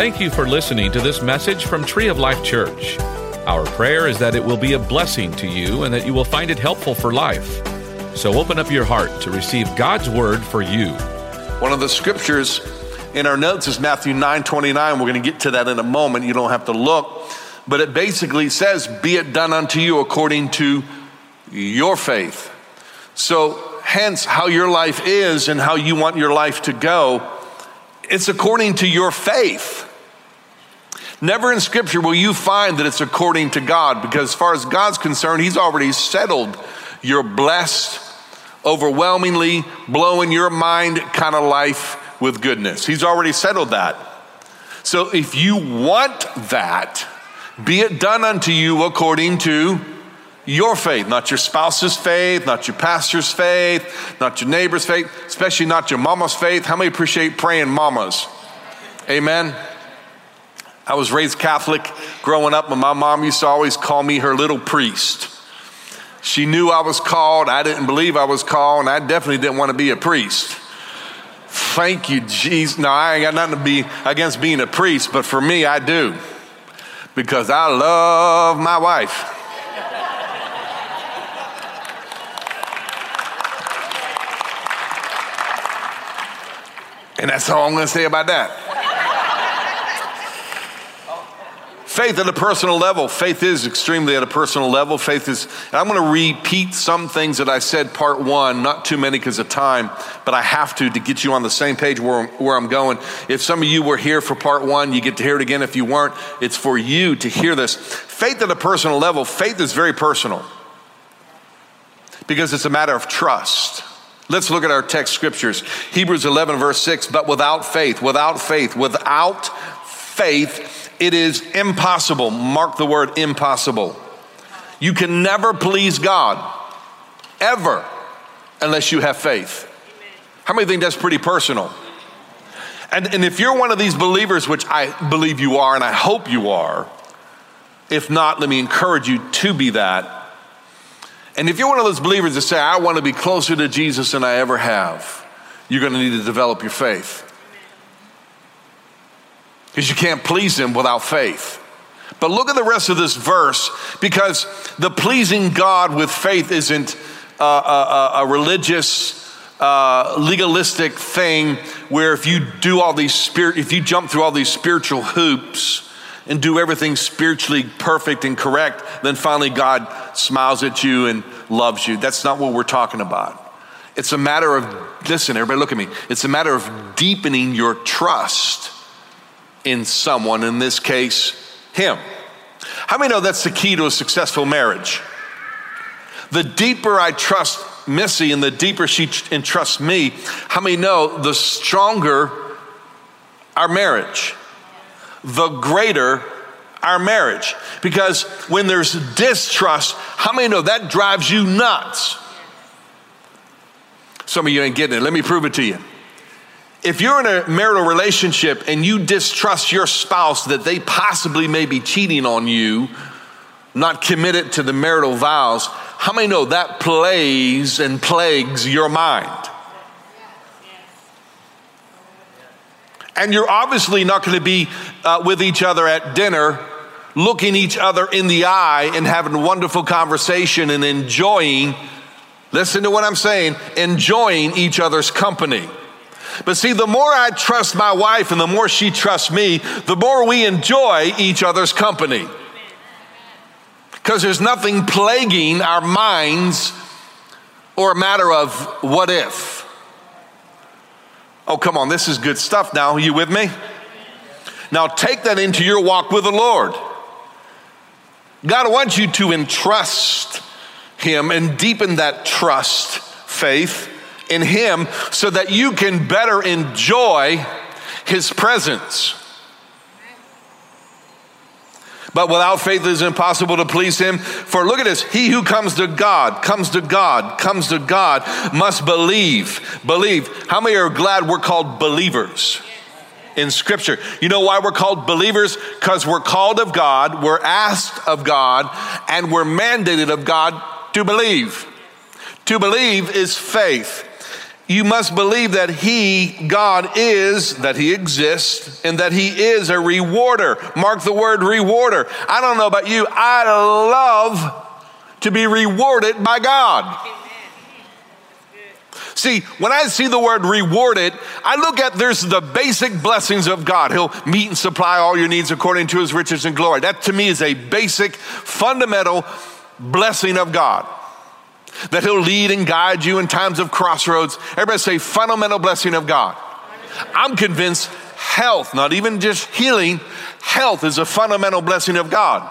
Thank you for listening to this message from Tree of Life Church. Our prayer is that it will be a blessing to you and that you will find it helpful for life. So open up your heart to receive God's word for you. One of the scriptures in our notes is Matthew 9 29. We're going to get to that in a moment. You don't have to look. But it basically says, Be it done unto you according to your faith. So, hence, how your life is and how you want your life to go, it's according to your faith. Never in Scripture will you find that it's according to God, because as far as God's concerned, He's already settled your blessed, overwhelmingly blowing your mind kind of life with goodness. He's already settled that. So if you want that, be it done unto you according to your faith, not your spouse's faith, not your pastor's faith, not your neighbor's faith, especially not your mama's faith. How many appreciate praying mamas? Amen. I was raised Catholic growing up, and my mom used to always call me her little priest. She knew I was called. I didn't believe I was called, and I definitely didn't want to be a priest. Thank you, Jesus. No, I ain't got nothing to be against being a priest, but for me, I do. Because I love my wife. And that's all I'm going to say about that. Faith at a personal level. Faith is extremely at a personal level. Faith is, I'm going to repeat some things that I said part one, not too many because of time, but I have to to get you on the same page where, where I'm going. If some of you were here for part one, you get to hear it again. If you weren't, it's for you to hear this. Faith at a personal level, faith is very personal because it's a matter of trust. Let's look at our text scriptures. Hebrews 11, verse 6. But without faith, without faith, without faith, it is impossible. Mark the word impossible. You can never please God, ever, unless you have faith. How many think that's pretty personal? And, and if you're one of these believers, which I believe you are, and I hope you are, if not, let me encourage you to be that and if you're one of those believers that say, I want to be closer to Jesus than I ever have, you're going to need to develop your faith. Because you can't please Him without faith. But look at the rest of this verse because the pleasing God with faith isn't a, a, a religious, uh, legalistic thing where if you do all these spirit, if you jump through all these spiritual hoops, and do everything spiritually perfect and correct, then finally God smiles at you and loves you. That's not what we're talking about. It's a matter of, listen, everybody look at me. It's a matter of deepening your trust in someone, in this case, Him. How many know that's the key to a successful marriage? The deeper I trust Missy and the deeper she entrusts me, how many know the stronger our marriage? the greater our marriage. Because when there's distrust, how many know that drives you nuts? Some of you ain't getting it. Let me prove it to you. If you're in a marital relationship and you distrust your spouse that they possibly may be cheating on you, not committed to the marital vows, how many know that plays and plagues your mind? And you're obviously not going to be uh, with each other at dinner, looking each other in the eye and having wonderful conversation and enjoying, listen to what I'm saying, enjoying each other's company. But see, the more I trust my wife and the more she trusts me, the more we enjoy each other's company. Because there's nothing plaguing our minds or a matter of what if. Oh, come on, this is good stuff now. Are you with me? Now take that into your walk with the Lord. God wants you to entrust Him and deepen that trust, faith in Him, so that you can better enjoy His presence. But without faith it is impossible to please him. For look at this he who comes to God, comes to God, comes to God, must believe. Believe. How many are glad we're called believers? in Scripture. You know why we're called believers? Because we're called of God, we're asked of God, and we're mandated of God to believe. To believe is faith. You must believe that He, God, is, that He exists, and that He is a rewarder. Mark the word rewarder. I don't know about you, I love to be rewarded by God. See, when I see the word rewarded, I look at there's the basic blessings of God. He'll meet and supply all your needs according to his riches and glory. That to me is a basic, fundamental blessing of God that He'll lead and guide you in times of crossroads. Everybody say, fundamental blessing of God. I'm convinced health, not even just healing, health is a fundamental blessing of God.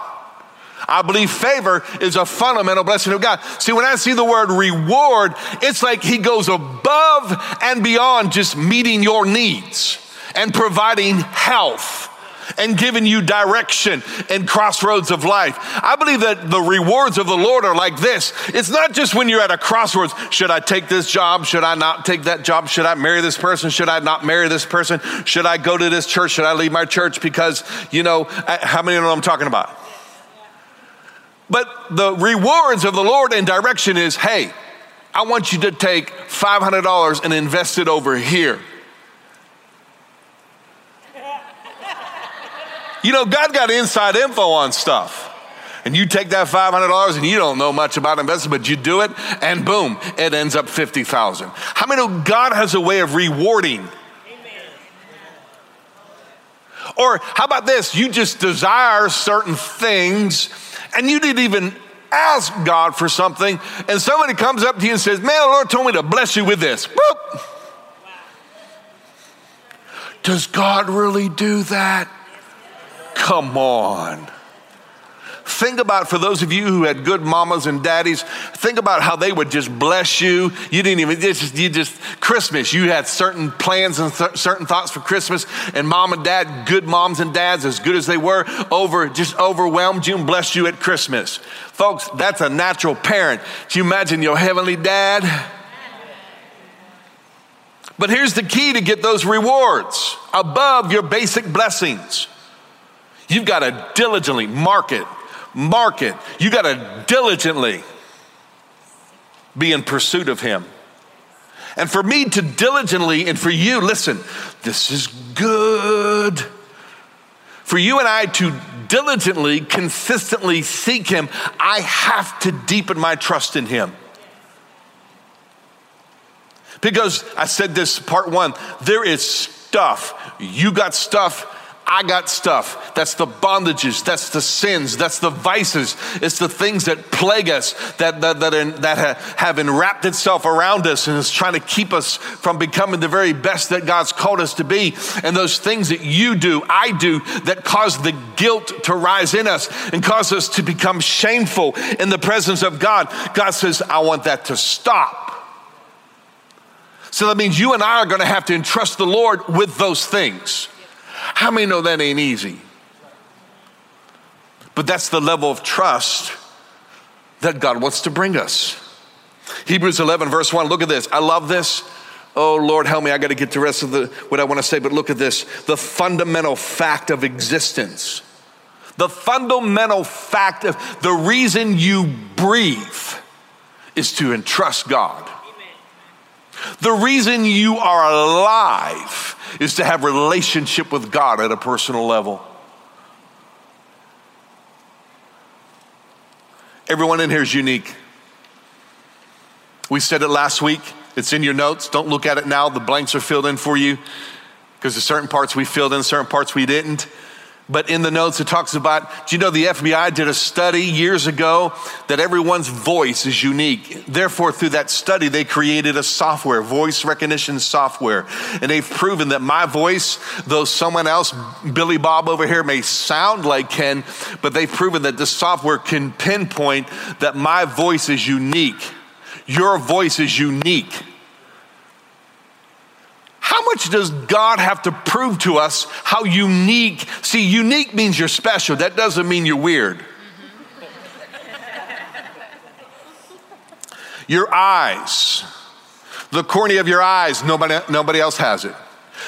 I believe favor is a fundamental blessing of God. See, when I see the word reward, it's like He goes above and beyond just meeting your needs and providing health and giving you direction and crossroads of life. I believe that the rewards of the Lord are like this. It's not just when you're at a crossroads. Should I take this job? Should I not take that job? Should I marry this person? Should I not marry this person? Should I go to this church? Should I leave my church? Because, you know, how many know what I'm talking about? But the rewards of the Lord and direction is hey, I want you to take $500 and invest it over here. You know, God got inside info on stuff. And you take that $500 and you don't know much about investing, but you do it and boom, it ends up 50,000. How many know God has a way of rewarding? Or how about this? You just desire certain things and you didn't even ask God for something, and somebody comes up to you and says, Man, the Lord told me to bless you with this. Boop. Does God really do that? Come on. Think about for those of you who had good mamas and daddies, think about how they would just bless you. You didn't even just you just Christmas. You had certain plans and th- certain thoughts for Christmas, and mom and dad, good moms and dads, as good as they were, over just overwhelmed you and blessed you at Christmas. Folks, that's a natural parent. Can you imagine your heavenly dad? But here's the key to get those rewards above your basic blessings. You've got to diligently mark it, mark it. You got to diligently be in pursuit of Him. And for me to diligently, and for you, listen, this is good. For you and I to diligently, consistently seek Him, I have to deepen my trust in Him. Because I said this part one, there is stuff. You got stuff I got stuff. That's the bondages, that's the sins, that's the vices. It's the things that plague us, that, that, that, that have enwrapped itself around us and is trying to keep us from becoming the very best that God's called us to be. And those things that you do, I do, that cause the guilt to rise in us and cause us to become shameful in the presence of God. God says, I want that to stop. So that means you and I are going to have to entrust the Lord with those things. How many know that ain't easy? But that's the level of trust that God wants to bring us. Hebrews 11, verse 1, look at this. I love this. Oh Lord, help me. I got to get to the rest of the what I want to say, but look at this. The fundamental fact of existence. The fundamental fact of the reason you breathe is to entrust God. The reason you are alive is to have relationship with God at a personal level. Everyone in here is unique. We said it last week. It's in your notes. Don't look at it now. The blanks are filled in for you because there's certain parts we filled in, certain parts we didn't. But in the notes, it talks about do you know the FBI did a study years ago that everyone's voice is unique? Therefore, through that study, they created a software, voice recognition software. And they've proven that my voice, though someone else, Billy Bob over here, may sound like Ken, but they've proven that this software can pinpoint that my voice is unique. Your voice is unique. How much does God have to prove to us how unique? See, unique means you're special. That doesn't mean you're weird. your eyes, the cornea of your eyes, nobody, nobody else has it.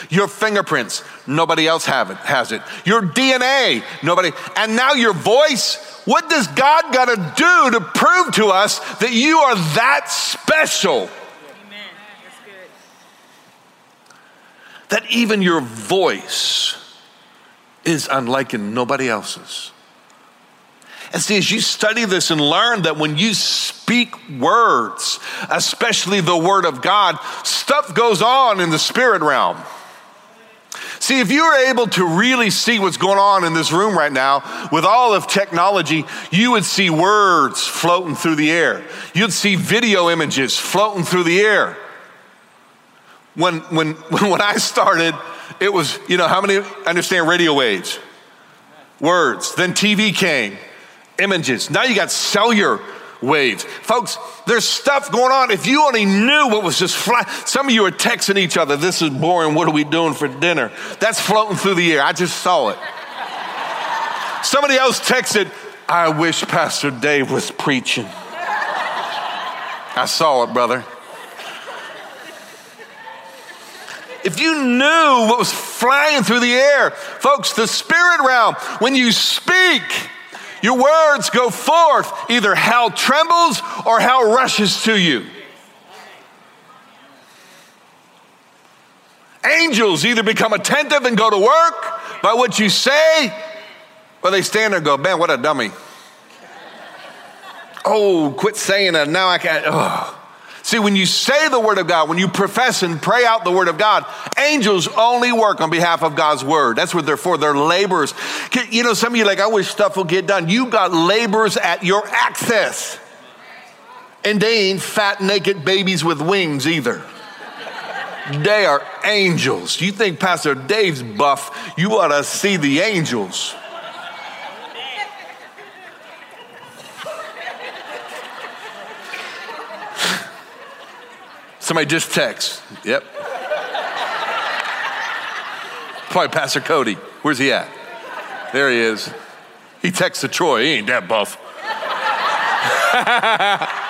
Your fingerprints, nobody else have it, has it. Your DNA, nobody. And now your voice, what does God got to do to prove to us that you are that special? That even your voice is unlike nobody else's. And see, as you study this and learn that when you speak words, especially the word of God, stuff goes on in the spirit realm. See, if you were able to really see what's going on in this room right now with all of technology, you would see words floating through the air. You'd see video images floating through the air. When, when, when I started, it was, you know, how many understand radio waves? Words. Then TV came, images. Now you got cellular waves. Folks, there's stuff going on. If you only knew what was just flying, some of you are texting each other, this is boring, what are we doing for dinner? That's floating through the air. I just saw it. Somebody else texted, I wish Pastor Dave was preaching. I saw it, brother. If you knew what was flying through the air, folks, the spirit realm, when you speak, your words go forth. Either hell trembles or hell rushes to you. Angels either become attentive and go to work by what you say, or they stand there and go, Man, what a dummy. oh, quit saying that. Now I can't. Oh. See, when you say the word of God, when you profess and pray out the word of God, angels only work on behalf of God's word. That's what they're for. They're laborers. You know, some of you like, I wish stuff will get done. You got laborers at your access. And they ain't fat, naked babies with wings either. They are angels. You think Pastor Dave's buff, you ought to see the angels. Somebody just text. Yep. Probably Pastor Cody. Where's he at? There he is. He texts texted Troy. He ain't that buff.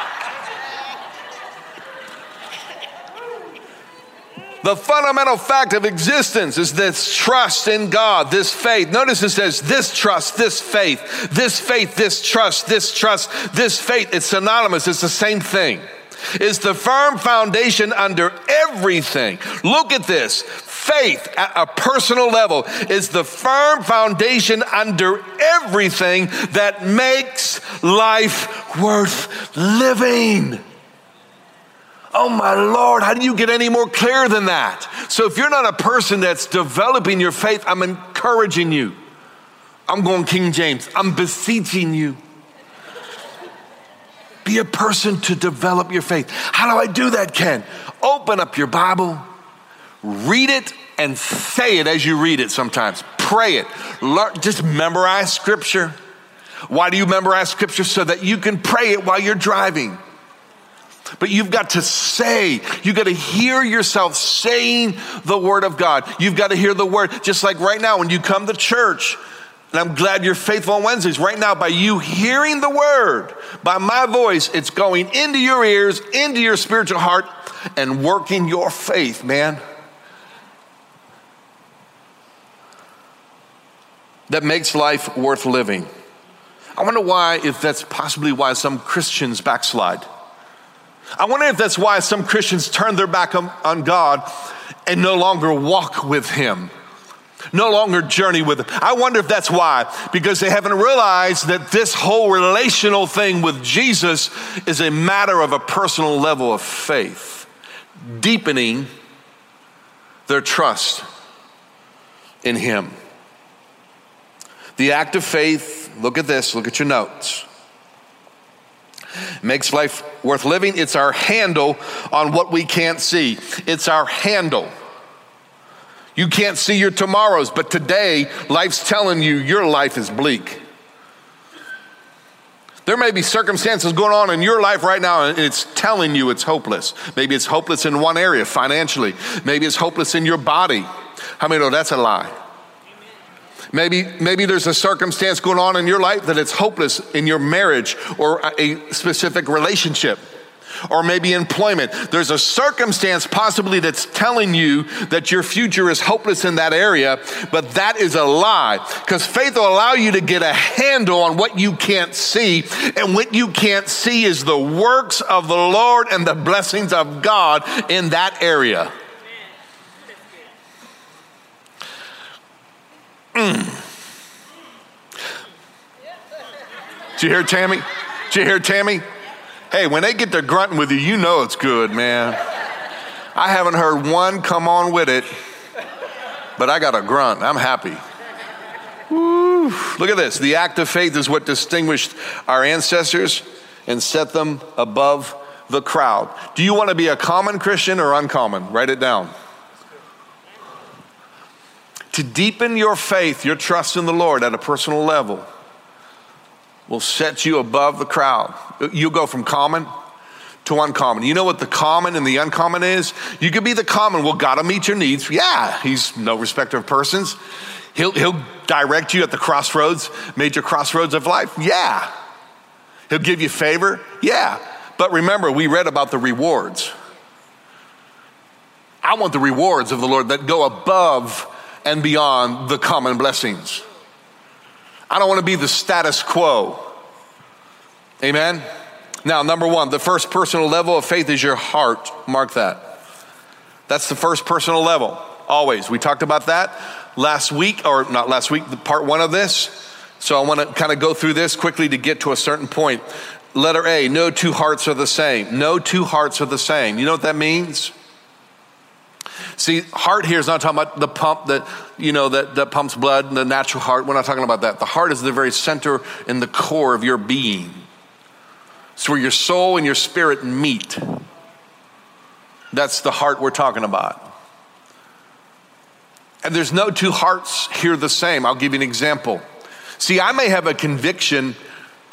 The fundamental fact of existence is this trust in God, this faith. Notice it says this trust, this faith, this faith, this trust, this trust, this faith. It's synonymous, it's the same thing is the firm foundation under everything. Look at this. Faith at a personal level is the firm foundation under everything that makes life worth living. Oh my Lord, how do you get any more clear than that? So, if you're not a person that's developing your faith, I'm encouraging you. I'm going King James. I'm beseeching you be a person to develop your faith. How do I do that, Ken? Open up your Bible, read it, and say it as you read it sometimes. Pray it. Learn, just memorize scripture. Why do you memorize scripture? So that you can pray it while you're driving. But you've got to say, you've got to hear yourself saying the word of God. You've got to hear the word. Just like right now, when you come to church, and I'm glad you're faithful on Wednesdays. Right now, by you hearing the word, by my voice, it's going into your ears, into your spiritual heart, and working your faith, man. That makes life worth living. I wonder why, if that's possibly why some Christians backslide. I wonder if that's why some Christians turn their back on, on God and no longer walk with Him no longer journey with them. I wonder if that's why, because they haven't realized that this whole relational thing with Jesus is a matter of a personal level of faith, deepening their trust in him. The act of faith, look at this, look at your notes. Makes life worth living. It's our handle on what we can't see. It's our handle. You can't see your tomorrows, but today, life's telling you your life is bleak. There may be circumstances going on in your life right now, and it's telling you it's hopeless. Maybe it's hopeless in one area financially, maybe it's hopeless in your body. How many know that's a lie? Maybe, maybe there's a circumstance going on in your life that it's hopeless in your marriage or a specific relationship or maybe employment. There's a circumstance possibly that's telling you that your future is hopeless in that area, but that is a lie because faith will allow you to get a handle on what you can't see. And what you can't see is the works of the Lord and the blessings of God in that area. Mm. Did you hear Tammy? Did you hear Tammy? Hey, when they get to grunting with you, you know it's good, man. I haven't heard one come on with it, but I got a grunt. I'm happy. Woo. Look at this. The act of faith is what distinguished our ancestors and set them above the crowd. Do you want to be a common Christian or uncommon? Write it down. To deepen your faith, your trust in the Lord at a personal level will set you above the crowd. You'll go from common to uncommon. You know what the common and the uncommon is? You could be the common. Well, God will meet your needs. Yeah, He's no respecter of persons. He'll, he'll direct you at the crossroads, major crossroads of life. Yeah. He'll give you favor. Yeah. But remember, we read about the rewards. I want the rewards of the Lord that go above and beyond the common blessings. I don't want to be the status quo. Amen? Now, number one, the first personal level of faith is your heart. Mark that. That's the first personal level, always. We talked about that last week, or not last week, part one of this. So I want to kind of go through this quickly to get to a certain point. Letter A, no two hearts are the same. No two hearts are the same. You know what that means? See, heart here is not talking about the pump that, you know, that, that pumps blood, the natural heart. We're not talking about that. The heart is the very center and the core of your being. It's where your soul and your spirit meet. That's the heart we're talking about. And there's no two hearts here the same. I'll give you an example. See, I may have a conviction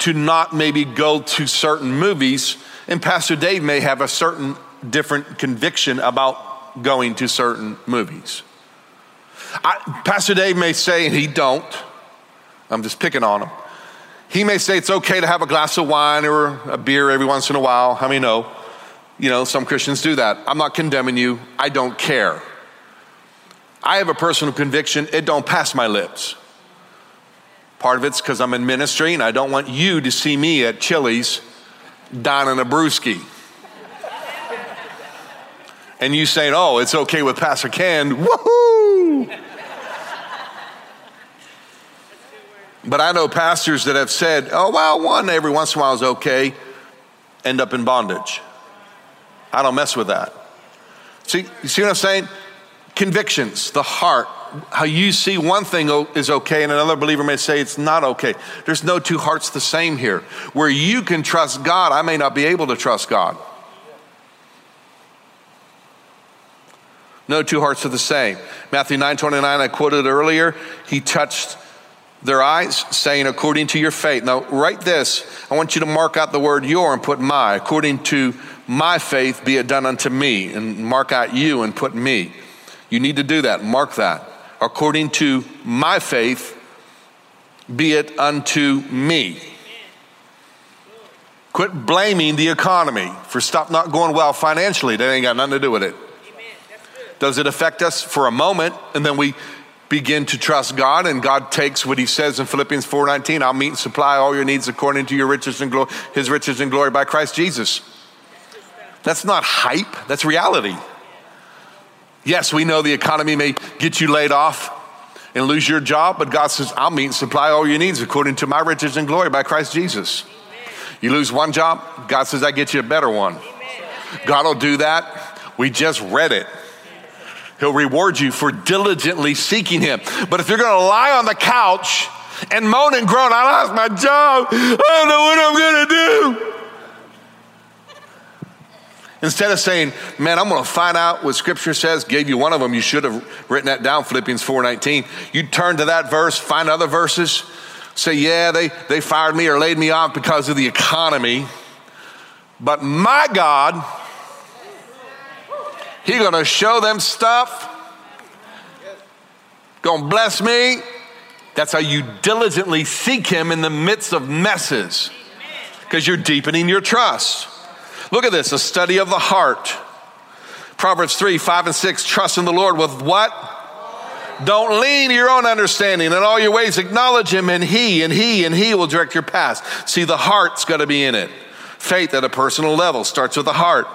to not maybe go to certain movies, and Pastor Dave may have a certain different conviction about going to certain movies. I, Pastor Dave may say, and he don't, I'm just picking on him. He may say it's okay to have a glass of wine or a beer every once in a while. How many know? You know, some Christians do that. I'm not condemning you. I don't care. I have a personal conviction, it don't pass my lips. Part of it's because I'm in ministry and I don't want you to see me at Chili's dining a brewski. And you saying, oh, it's okay with Pastor Ken, woohoo! but I know pastors that have said, oh, well, one every once in a while is okay, end up in bondage. I don't mess with that. See, you see what I'm saying? convictions, the heart, how you see one thing is okay and another believer may say it's not okay. There's no two hearts the same here. Where you can trust God, I may not be able to trust God. No two hearts are the same. Matthew 9 29, I quoted earlier, he touched their eyes, saying, according to your faith. Now, write this. I want you to mark out the word your and put my. According to my faith, be it done unto me. And mark out you and put me. You need to do that. Mark that. According to my faith, be it unto me. Quit blaming the economy for stuff not going well financially. That ain't got nothing to do with it. Does it affect us for a moment and then we begin to trust God and God takes what he says in Philippians 4:19, I'll meet and supply all your needs according to your riches and glory, his riches and glory by Christ Jesus. That's not hype, that's reality. Yes, we know the economy may get you laid off and lose your job, but God says, I'll meet and supply all your needs according to my riches and glory by Christ Jesus. You lose one job, God says, I get you a better one. God will do that. We just read it. He'll reward you for diligently seeking Him. But if you're going to lie on the couch and moan and groan, I lost my job, I don't know what I'm going to do. Instead of saying, man, I'm going to find out what scripture says, gave you one of them, you should have written that down, Philippians 4.19. You turn to that verse, find other verses, say, yeah, they, they fired me or laid me off because of the economy. But my God, He going to show them stuff, going to bless me. That's how you diligently seek Him in the midst of messes because you're deepening your trust. Look at this a study of the heart. Proverbs 3 5 and 6 trust in the Lord with what? Don't lean your own understanding. In all your ways, acknowledge Him, and He, and He, and He will direct your path. See, the heart's got to be in it. Faith at a personal level starts with the heart.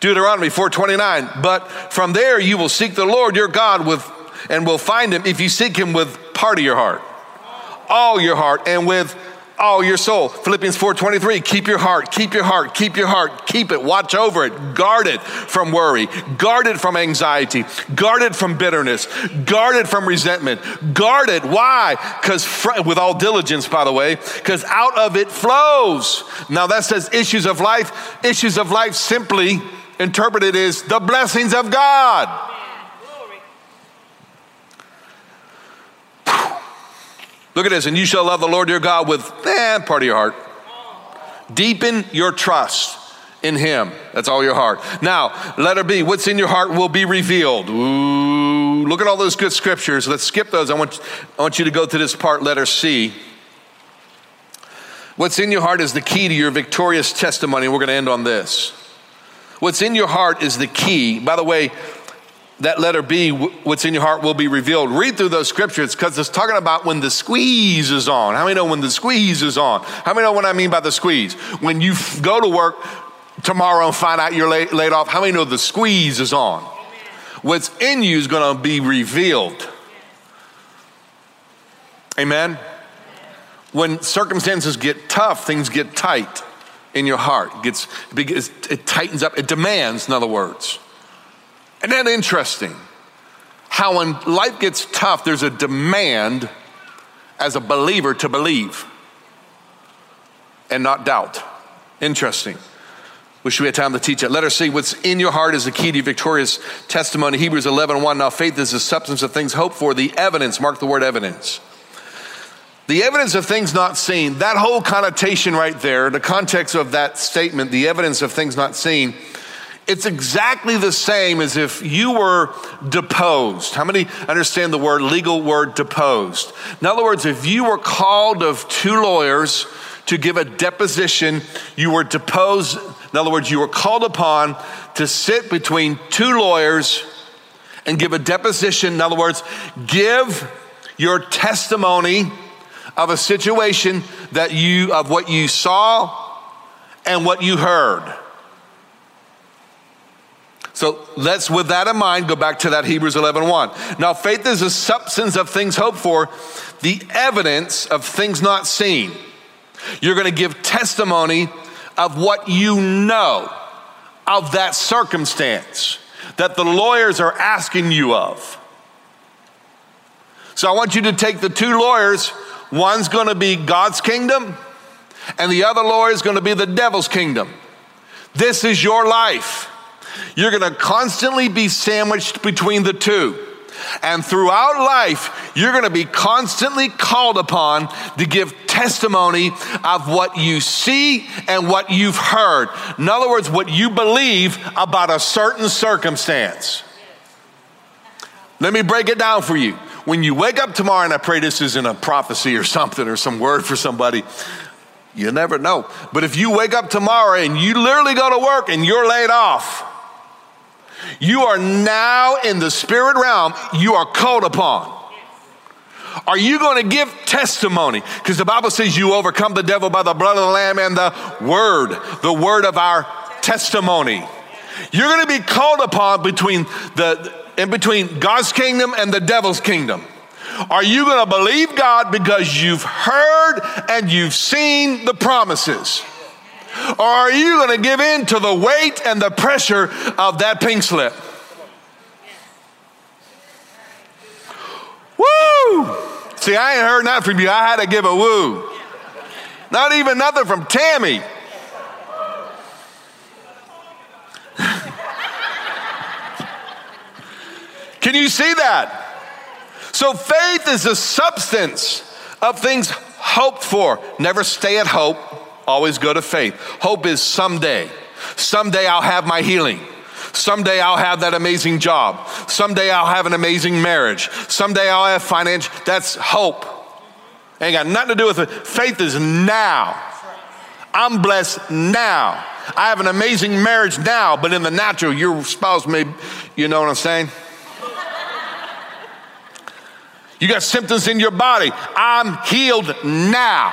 Deuteronomy 4:29. But from there you will seek the Lord your God with and will find him if you seek him with part of your heart. All your heart and with all your soul. Philippians 4:23, keep your heart, keep your heart, keep your heart, keep it, watch over it, guard it from worry, guard it from anxiety, guard it from bitterness, guard it from resentment. Guard it. Why? Cuz fr- with all diligence by the way, cuz out of it flows. Now that says issues of life. Issues of life simply interpreted is the blessings of God. Look at this, and you shall love the Lord your God with eh, part of your heart. Deepen your trust in Him. That's all your heart. Now, letter B, what's in your heart will be revealed. Ooh, look at all those good scriptures. Let's skip those. I want, I want you to go to this part, letter C. What's in your heart is the key to your victorious testimony. We're going to end on this. What's in your heart is the key. By the way, that letter B, what's in your heart will be revealed. Read through those scriptures because it's talking about when the squeeze is on. How many know when the squeeze is on? How many know what I mean by the squeeze? When you f- go to work tomorrow and find out you're laid, laid off, how many know the squeeze is on? What's in you is going to be revealed. Amen? When circumstances get tough, things get tight in your heart. It, gets, it tightens up, it demands, in other words. Isn't that interesting? How when life gets tough, there's a demand as a believer to believe and not doubt. Interesting. Wish we had time to teach it. Let us see what's in your heart is the key to victorious testimony. Hebrews 11 1. Now, faith is the substance of things hoped for, the evidence, mark the word evidence. The evidence of things not seen, that whole connotation right there, the context of that statement, the evidence of things not seen, it's exactly the same as if you were deposed. How many understand the word, legal word deposed? In other words, if you were called of two lawyers to give a deposition, you were deposed. In other words, you were called upon to sit between two lawyers and give a deposition. In other words, give your testimony of a situation that you, of what you saw and what you heard. So let's, with that in mind, go back to that Hebrews 11 1. Now, faith is the substance of things hoped for, the evidence of things not seen. You're going to give testimony of what you know of that circumstance that the lawyers are asking you of. So I want you to take the two lawyers, one's going to be God's kingdom, and the other lawyer is going to be the devil's kingdom. This is your life. You're going to constantly be sandwiched between the two. And throughout life, you're going to be constantly called upon to give testimony of what you see and what you've heard. In other words, what you believe about a certain circumstance. Let me break it down for you. When you wake up tomorrow, and I pray this isn't a prophecy or something or some word for somebody, you never know. But if you wake up tomorrow and you literally go to work and you're laid off, you are now in the spirit realm, you are called upon. Are you going to give testimony? Because the Bible says you overcome the devil by the blood of the Lamb and the word, the word of our testimony. You're going to be called upon between the in between God's kingdom and the devil's kingdom. Are you going to believe God because you've heard and you've seen the promises? Or are you going to give in to the weight and the pressure of that pink slip? Woo! See, I ain't heard nothing from you. I had to give a woo. Not even nothing from Tammy. Can you see that? So faith is the substance of things hoped for. Never stay at hope Always go to faith. Hope is someday. Someday I'll have my healing. Someday I'll have that amazing job. Someday I'll have an amazing marriage. Someday I'll have financial. That's hope. Ain't got nothing to do with it. Faith is now. I'm blessed now. I have an amazing marriage now, but in the natural, your spouse may, you know what I'm saying? You got symptoms in your body. I'm healed now.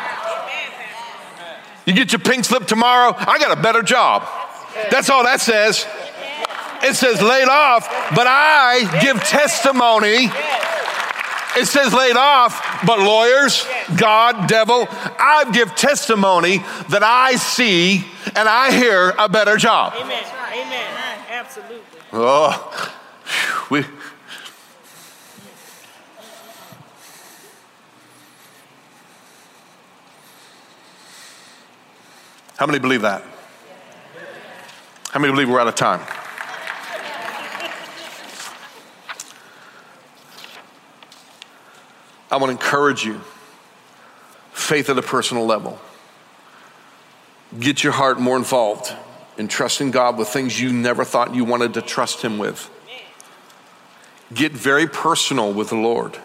You get your pink slip tomorrow, I got a better job. That's all that says. It says laid off, but I give testimony It says laid off, but lawyers, God, devil, I give testimony that I see and I hear a better job. Amen. Amen. Absolutely. Oh, we. How many believe that? How many believe we're out of time? I want to encourage you faith at a personal level. Get your heart more involved in trusting God with things you never thought you wanted to trust Him with. Get very personal with the Lord.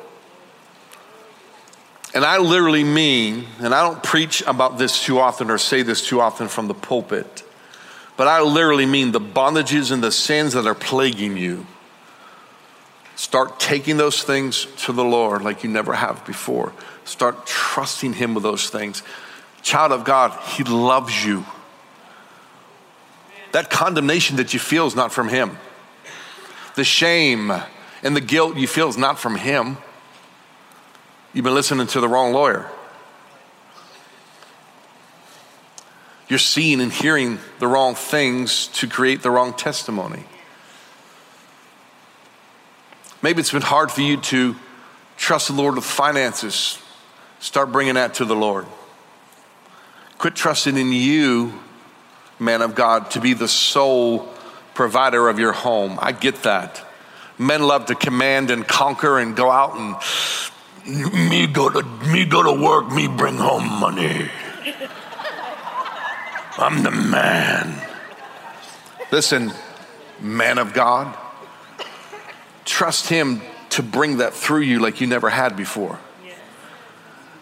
And I literally mean, and I don't preach about this too often or say this too often from the pulpit, but I literally mean the bondages and the sins that are plaguing you Start taking those things to the Lord like you never have before. Start trusting Him with those things. Child of God, He loves you. That condemnation that you feel is not from Him. The shame and the guilt you feel is not from Him. You've been listening to the wrong lawyer. You're seeing and hearing the wrong things to create the wrong testimony. Maybe it's been hard for you to trust the Lord with finances. Start bringing that to the Lord. Quit trusting in you, man of God, to be the sole provider of your home. I get that. Men love to command and conquer and go out and me go to me go to work, me bring home money. I'm the man. Listen, man of God trust Him to bring that through you like you never had before. Yeah.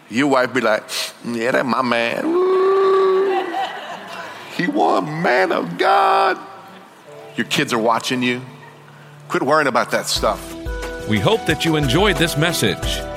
Your wife be like, yeah, that my man. he one man of God. Your kids are watching you. Quit worrying about that stuff. We hope that you enjoyed this message.